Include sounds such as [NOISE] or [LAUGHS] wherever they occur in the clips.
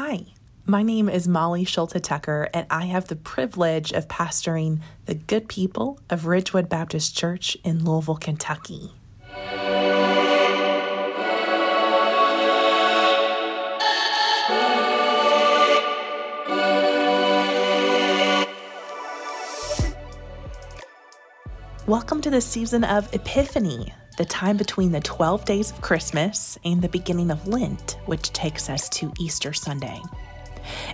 Hi, my name is Molly Schulte Tucker, and I have the privilege of pastoring the good people of Ridgewood Baptist Church in Louisville, Kentucky. Welcome to the season of Epiphany, the time between the 12 days of Christmas and the beginning of Lent, which takes us to Easter Sunday.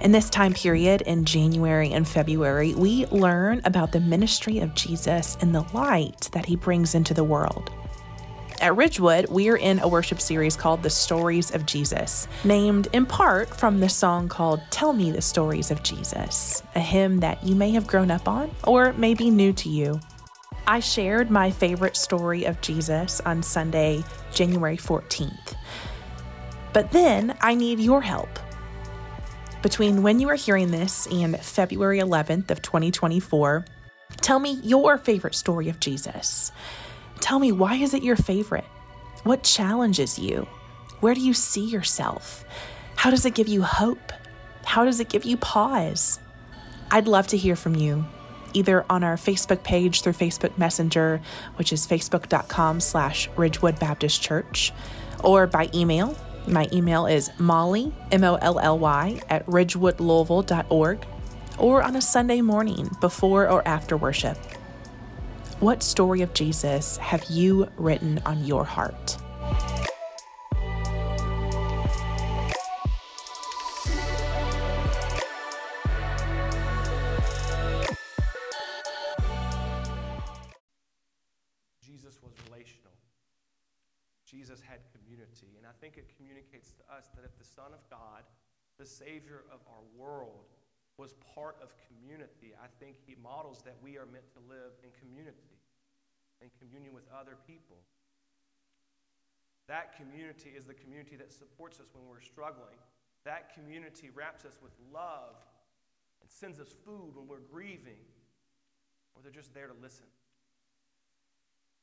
In this time period, in January and February, we learn about the ministry of Jesus and the light that he brings into the world. At Ridgewood, we're in a worship series called The Stories of Jesus, named in part from the song called Tell Me the Stories of Jesus, a hymn that you may have grown up on or may be new to you. I shared my favorite story of Jesus on Sunday, January 14th. But then I need your help. Between when you are hearing this and February 11th of 2024, tell me your favorite story of Jesus. Tell me why is it your favorite? What challenges you? Where do you see yourself? How does it give you hope? How does it give you pause? I'd love to hear from you either on our Facebook page through Facebook Messenger, which is facebook.com slash Ridgewood Baptist Church, or by email. My email is molly, M-O-L-L-Y, at ridgewoodlouisville.org, or on a Sunday morning before or after worship. What story of Jesus have you written on your heart? Think it communicates to us that if the Son of God, the Savior of our world, was part of community, I think he models that we are meant to live in community, in communion with other people. That community is the community that supports us when we're struggling. That community wraps us with love and sends us food when we're grieving, or they're just there to listen.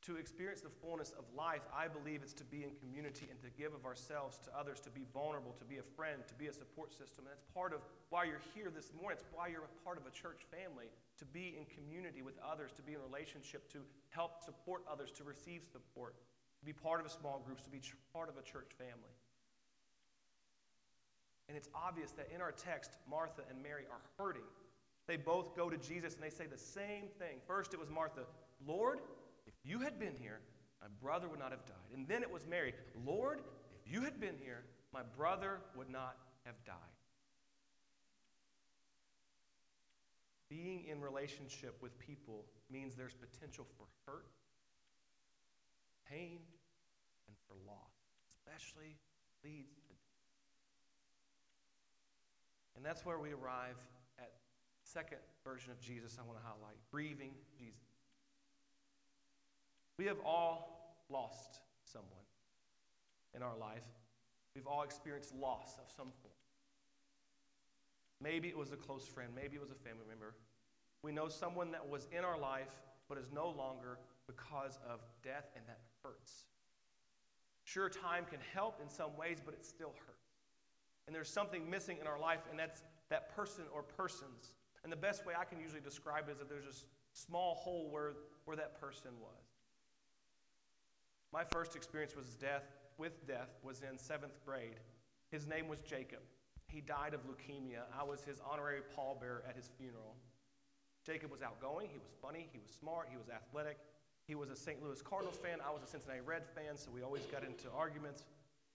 To experience the fullness of life, I believe it's to be in community and to give of ourselves to others, to be vulnerable, to be a friend, to be a support system. And that's part of why you're here this morning. It's why you're a part of a church family, to be in community with others, to be in relationship, to help support others, to receive support, to be part of a small group, to be part of a church family. And it's obvious that in our text, Martha and Mary are hurting. They both go to Jesus and they say the same thing. First, it was Martha, Lord, you had been here, my brother would not have died. And then it was Mary, Lord, if you had been here, my brother would not have died. Being in relationship with people means there's potential for hurt, pain, and for loss, especially leads to And that's where we arrive at second version of Jesus I want to highlight, grieving Jesus. We have all lost someone in our life. We've all experienced loss of some form. Maybe it was a close friend, maybe it was a family member. We know someone that was in our life but is no longer because of death, and that hurts. Sure, time can help in some ways, but it still hurts. And there's something missing in our life, and that's that person or persons. And the best way I can usually describe it is that there's a small hole where, where that person was. My first experience was death with death was in seventh grade. His name was Jacob. He died of leukemia. I was his honorary pallbearer at his funeral. Jacob was outgoing, he was funny, he was smart, he was athletic. He was a St. Louis Cardinals fan, I was a Cincinnati Red fan, so we always got into arguments.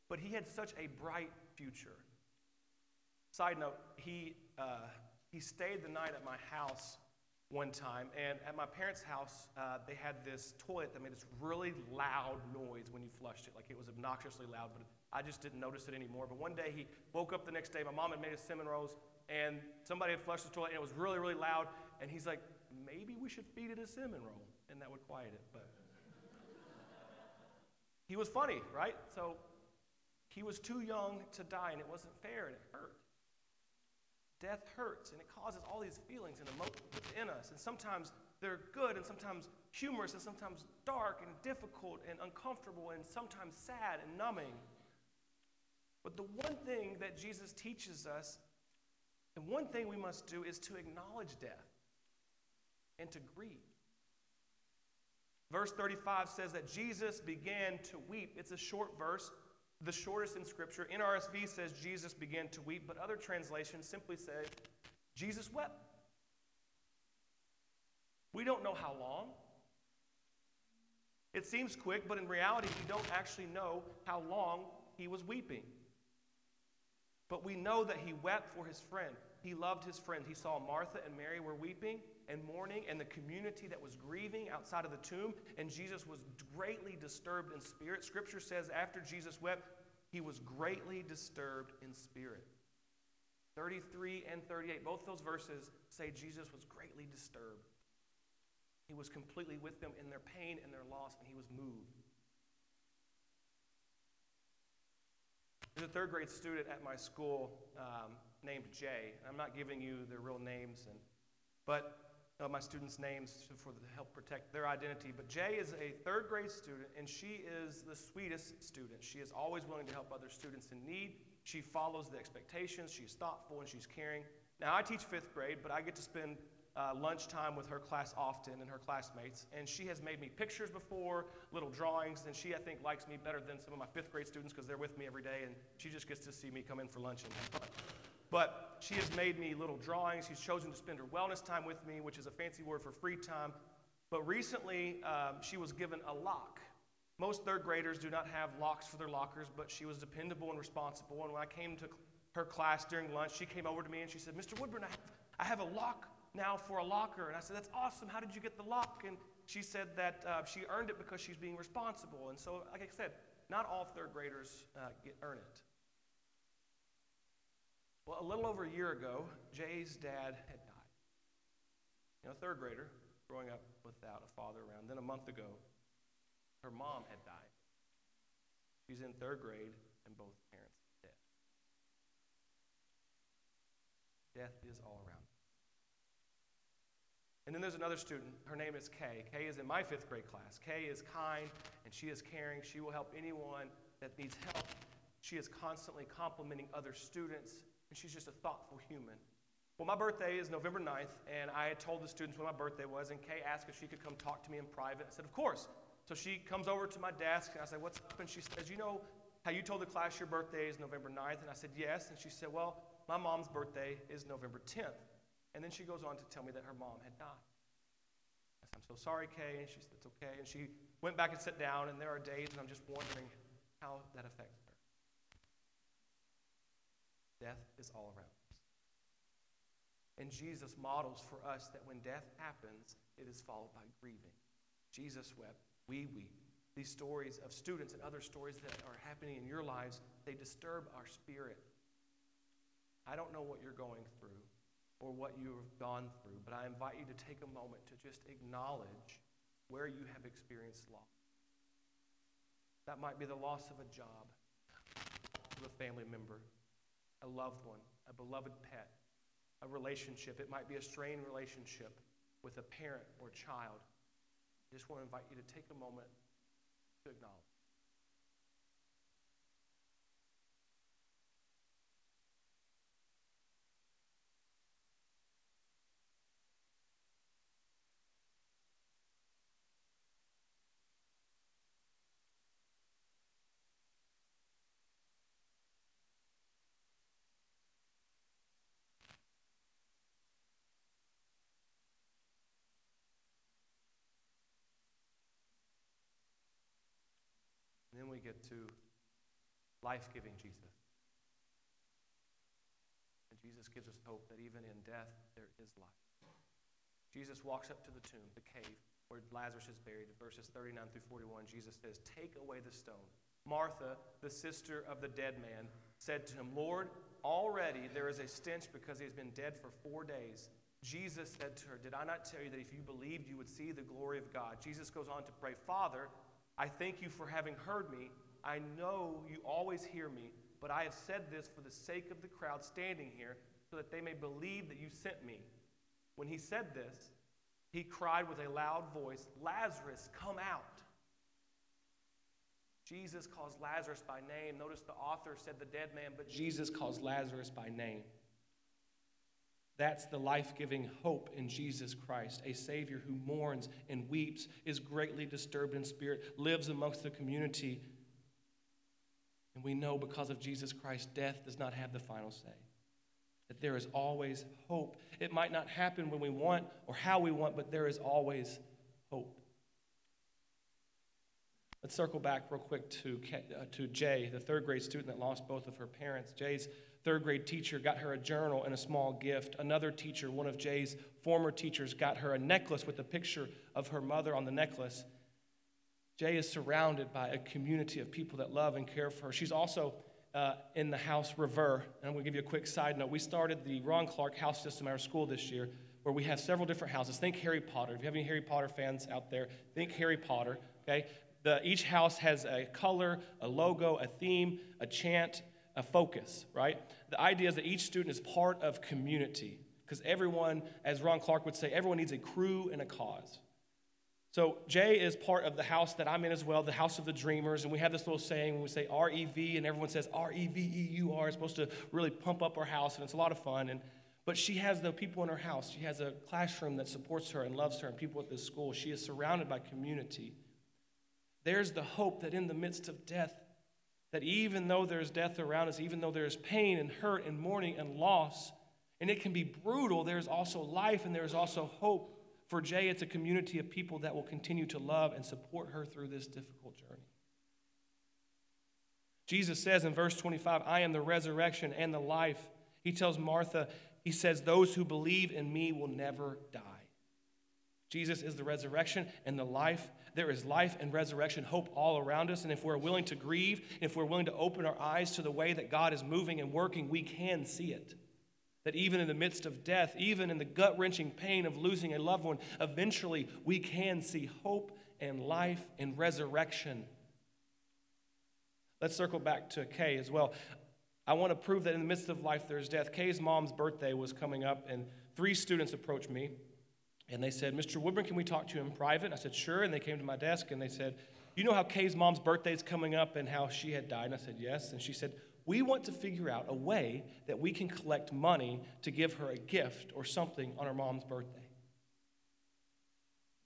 But he had such a bright future. Side note, he, uh, he stayed the night at my house one time, and at my parents' house, uh, they had this toilet that made this really loud noise when you flushed it. Like it was obnoxiously loud, but I just didn't notice it anymore. But one day he woke up the next day, my mom had made us cinnamon rolls, and somebody had flushed the toilet, and it was really, really loud. And he's like, maybe we should feed it a cinnamon roll, and that would quiet it. But [LAUGHS] he was funny, right? So he was too young to die, and it wasn't fair, and it hurt. Death hurts and it causes all these feelings and emotions within us. And sometimes they're good and sometimes humorous and sometimes dark and difficult and uncomfortable and sometimes sad and numbing. But the one thing that Jesus teaches us, and one thing we must do, is to acknowledge death and to grieve. Verse 35 says that Jesus began to weep. It's a short verse, the shortest in Scripture. NRSV says Jesus began to weep, but other translations simply say Jesus wept. We don't know how long. It seems quick, but in reality, we don't actually know how long he was weeping. But we know that he wept for his friend. He loved his friend. He saw Martha and Mary were weeping and mourning, and the community that was grieving outside of the tomb, and Jesus was greatly disturbed in spirit. Scripture says after Jesus wept, he was greatly disturbed in spirit. 33 and 38, both those verses say Jesus was greatly disturbed. He was completely with them in their pain and their loss, and he was moved. There's a third grade student at my school um, named Jay. I'm not giving you their real names, and, but uh, my students' names for to help protect their identity. But Jay is a third grade student, and she is the sweetest student. She is always willing to help other students in need. She follows the expectations. She's thoughtful and she's caring. Now, I teach fifth grade, but I get to spend uh, lunchtime with her class often and her classmates. And she has made me pictures before, little drawings, and she, I think, likes me better than some of my fifth grade students because they're with me every day, and she just gets to see me come in for lunch and have fun. But she has made me little drawings. She's chosen to spend her wellness time with me, which is a fancy word for free time. But recently, um, she was given a lock. Most third graders do not have locks for their lockers, but she was dependable and responsible. And when I came to her class during lunch, she came over to me and she said, Mr. Woodburn, I have, I have a lock now for a locker. And I said, That's awesome. How did you get the lock? And she said that uh, she earned it because she's being responsible. And so, like I said, not all third graders uh, get, earn it. Well, a little over a year ago, Jay's dad had died. You know, third grader growing up without a father around. Then a month ago, her mom had died. She's in third grade, and both parents dead. Death is all around. And then there's another student. Her name is Kay. Kay is in my fifth grade class. Kay is kind and she is caring. She will help anyone that needs help. She is constantly complimenting other students and she's just a thoughtful human. Well, my birthday is November 9th, and I had told the students when my birthday was, and Kay asked if she could come talk to me in private. I said, Of course. So she comes over to my desk, and I said, What's up? And she says, You know how you told the class your birthday is November 9th? And I said, Yes. And she said, Well, my mom's birthday is November 10th. And then she goes on to tell me that her mom had died. I said, I'm so sorry, Kay. And she said, It's okay. And she went back and sat down, and there are days, and I'm just wondering how that affects. Death is all around us. And Jesus models for us that when death happens, it is followed by grieving. Jesus wept, we weep. These stories of students and other stories that are happening in your lives, they disturb our spirit. I don't know what you're going through or what you have gone through, but I invite you to take a moment to just acknowledge where you have experienced loss. That might be the loss of a job, of a family member, a loved one, a beloved pet, a relationship. It might be a strained relationship with a parent or child. I just want to invite you to take a moment to acknowledge. And then we get to life giving Jesus. And Jesus gives us hope that even in death, there is life. Jesus walks up to the tomb, the cave, where Lazarus is buried. Verses 39 through 41, Jesus says, Take away the stone. Martha, the sister of the dead man, said to him, Lord, already there is a stench because he has been dead for four days. Jesus said to her, Did I not tell you that if you believed, you would see the glory of God? Jesus goes on to pray, Father, I thank you for having heard me. I know you always hear me, but I have said this for the sake of the crowd standing here, so that they may believe that you sent me. When he said this, he cried with a loud voice, Lazarus, come out. Jesus calls Lazarus by name. Notice the author said the dead man, but Jesus calls Lazarus by name. That's the life giving hope in Jesus Christ, a Savior who mourns and weeps, is greatly disturbed in spirit, lives amongst the community. And we know because of Jesus Christ, death does not have the final say. That there is always hope. It might not happen when we want or how we want, but there is always hope. Let's circle back real quick to, uh, to Jay, the third grade student that lost both of her parents. Jay's third grade teacher got her a journal and a small gift. Another teacher, one of Jay's former teachers, got her a necklace with a picture of her mother on the necklace. Jay is surrounded by a community of people that love and care for her. She's also uh, in the house Reveur. And I'm going to give you a quick side note. We started the Ron Clark house system at our school this year, where we have several different houses. Think Harry Potter. If you have any Harry Potter fans out there, think Harry Potter. Okay, the, each house has a color, a logo, a theme, a chant, a focus, right? The idea is that each student is part of community because everyone, as Ron Clark would say, everyone needs a crew and a cause. So Jay is part of the house that I'm in as well, the house of the dreamers, and we have this little saying when we say R E V, and everyone says R E V E U R. It's supposed to really pump up our house, and it's a lot of fun. And but she has the people in her house. She has a classroom that supports her and loves her, and people at this school. She is surrounded by community. There's the hope that in the midst of death, that even though there's death around us, even though there's pain and hurt and mourning and loss, and it can be brutal, there's also life and there's also hope. For Jay, it's a community of people that will continue to love and support her through this difficult journey. Jesus says in verse 25, I am the resurrection and the life. He tells Martha, He says, Those who believe in me will never die. Jesus is the resurrection and the life. There is life and resurrection, hope all around us. And if we're willing to grieve, if we're willing to open our eyes to the way that God is moving and working, we can see it. That even in the midst of death, even in the gut wrenching pain of losing a loved one, eventually we can see hope and life and resurrection. Let's circle back to Kay as well. I want to prove that in the midst of life there's death. Kay's mom's birthday was coming up, and three students approached me and they said, Mr. Woodburn, can we talk to you in private? I said, sure. And they came to my desk and they said, You know how Kay's mom's birthday is coming up and how she had died? And I said, Yes. And she said, We want to figure out a way that we can collect money to give her a gift or something on her mom's birthday.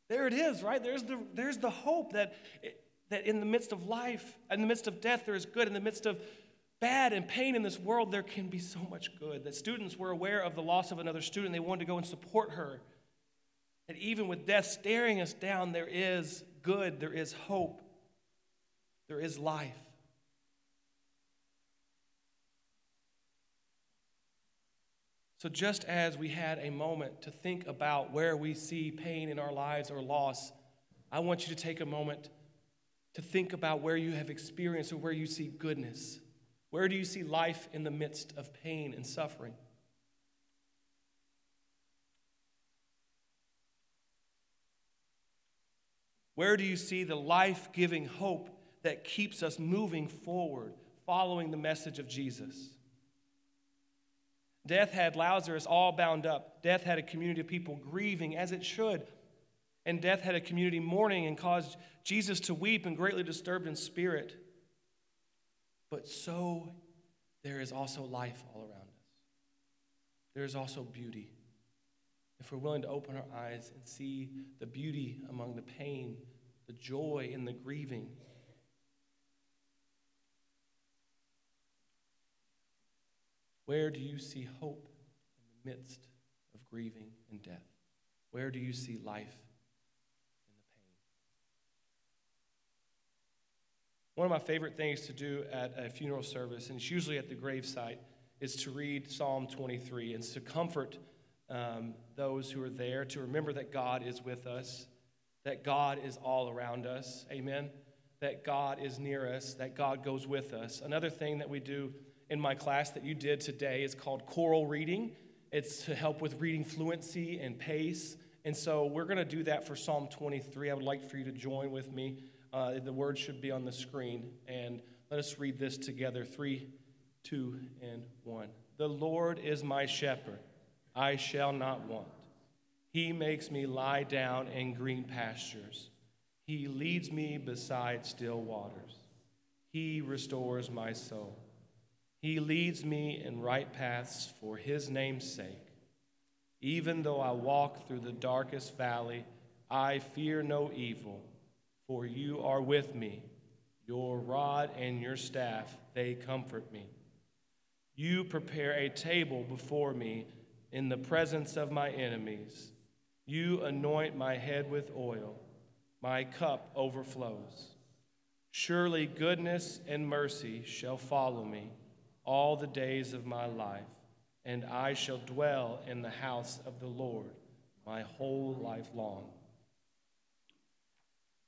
There it is, right? There's the, there's the hope that, that in the midst of life, in the midst of death, there is good. In the midst of bad and pain in this world, there can be so much good. That students were aware of the loss of another student. They wanted to go and support her that even with death staring us down, there is good, there is hope, there is life. So, just as we had a moment to think about where we see pain in our lives or loss, I want you to take a moment to think about where you have experienced or where you see goodness. Where do you see life in the midst of pain and suffering? Where do you see the life giving hope that keeps us moving forward, following the message of Jesus? Death had Lazarus all bound up. Death had a community of people grieving as it should. And death had a community mourning and caused Jesus to weep and greatly disturbed in spirit. But so there is also life all around us. There is also beauty if we're willing to open our eyes and see the beauty among the pain, the joy in the grieving. Where do you see hope in the midst of grieving and death? Where do you see life in the pain? One of my favorite things to do at a funeral service, and it's usually at the gravesite, is to read Psalm 23 and to comfort um, those who are there to remember that God is with us, that God is all around us. Amen. That God is near us, that God goes with us. Another thing that we do in my class that you did today is called choral reading. It's to help with reading fluency and pace. And so we're going to do that for Psalm 23. I would like for you to join with me. Uh, the words should be on the screen. And let us read this together three, two, and one. The Lord is my shepherd. I shall not want. He makes me lie down in green pastures. He leads me beside still waters. He restores my soul. He leads me in right paths for his name's sake. Even though I walk through the darkest valley, I fear no evil, for you are with me. Your rod and your staff, they comfort me. You prepare a table before me in the presence of my enemies. You anoint my head with oil, my cup overflows. Surely goodness and mercy shall follow me all the days of my life, and I shall dwell in the house of the Lord my whole life long.